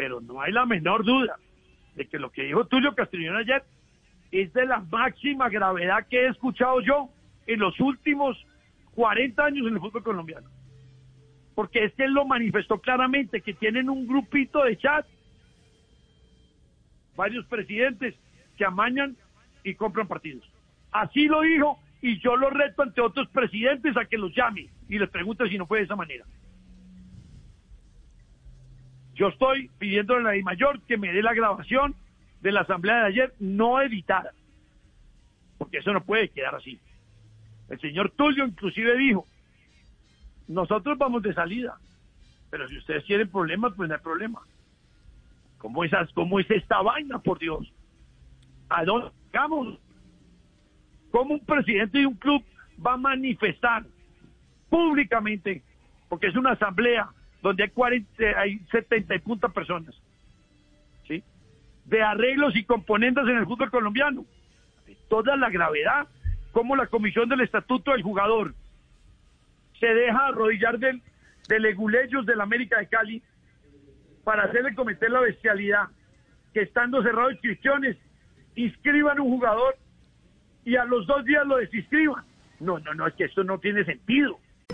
Pero no hay la menor duda de que lo que dijo Tulio Castellón ayer es de la máxima gravedad que he escuchado yo en los últimos 40 años en el fútbol colombiano. Porque es que él lo manifestó claramente, que tienen un grupito de chat, varios presidentes que amañan y compran partidos. Así lo dijo y yo lo reto ante otros presidentes a que los llame y les pregunte si no fue de esa manera. Yo estoy pidiendo a la Mayor que me dé la grabación de la asamblea de ayer no editada, porque eso no puede quedar así. El señor Tulio inclusive dijo, nosotros vamos de salida, pero si ustedes quieren problemas, pues no hay problema. ¿Cómo, esas, cómo es esta vaina, por Dios? ¿A dónde vamos? ¿Cómo un presidente de un club va a manifestar públicamente, porque es una asamblea donde hay, 40, hay 70 y punta personas, ¿sí? de arreglos y componentes en el fútbol colombiano? Toda la gravedad, como la comisión del estatuto del jugador se deja arrodillar del, de leguleyos del América de Cali para hacerle cometer la bestialidad que estando cerrado inscripciones inscriban un jugador y a los dos días lo desinscriban. No, no, no, es que esto no tiene sentido.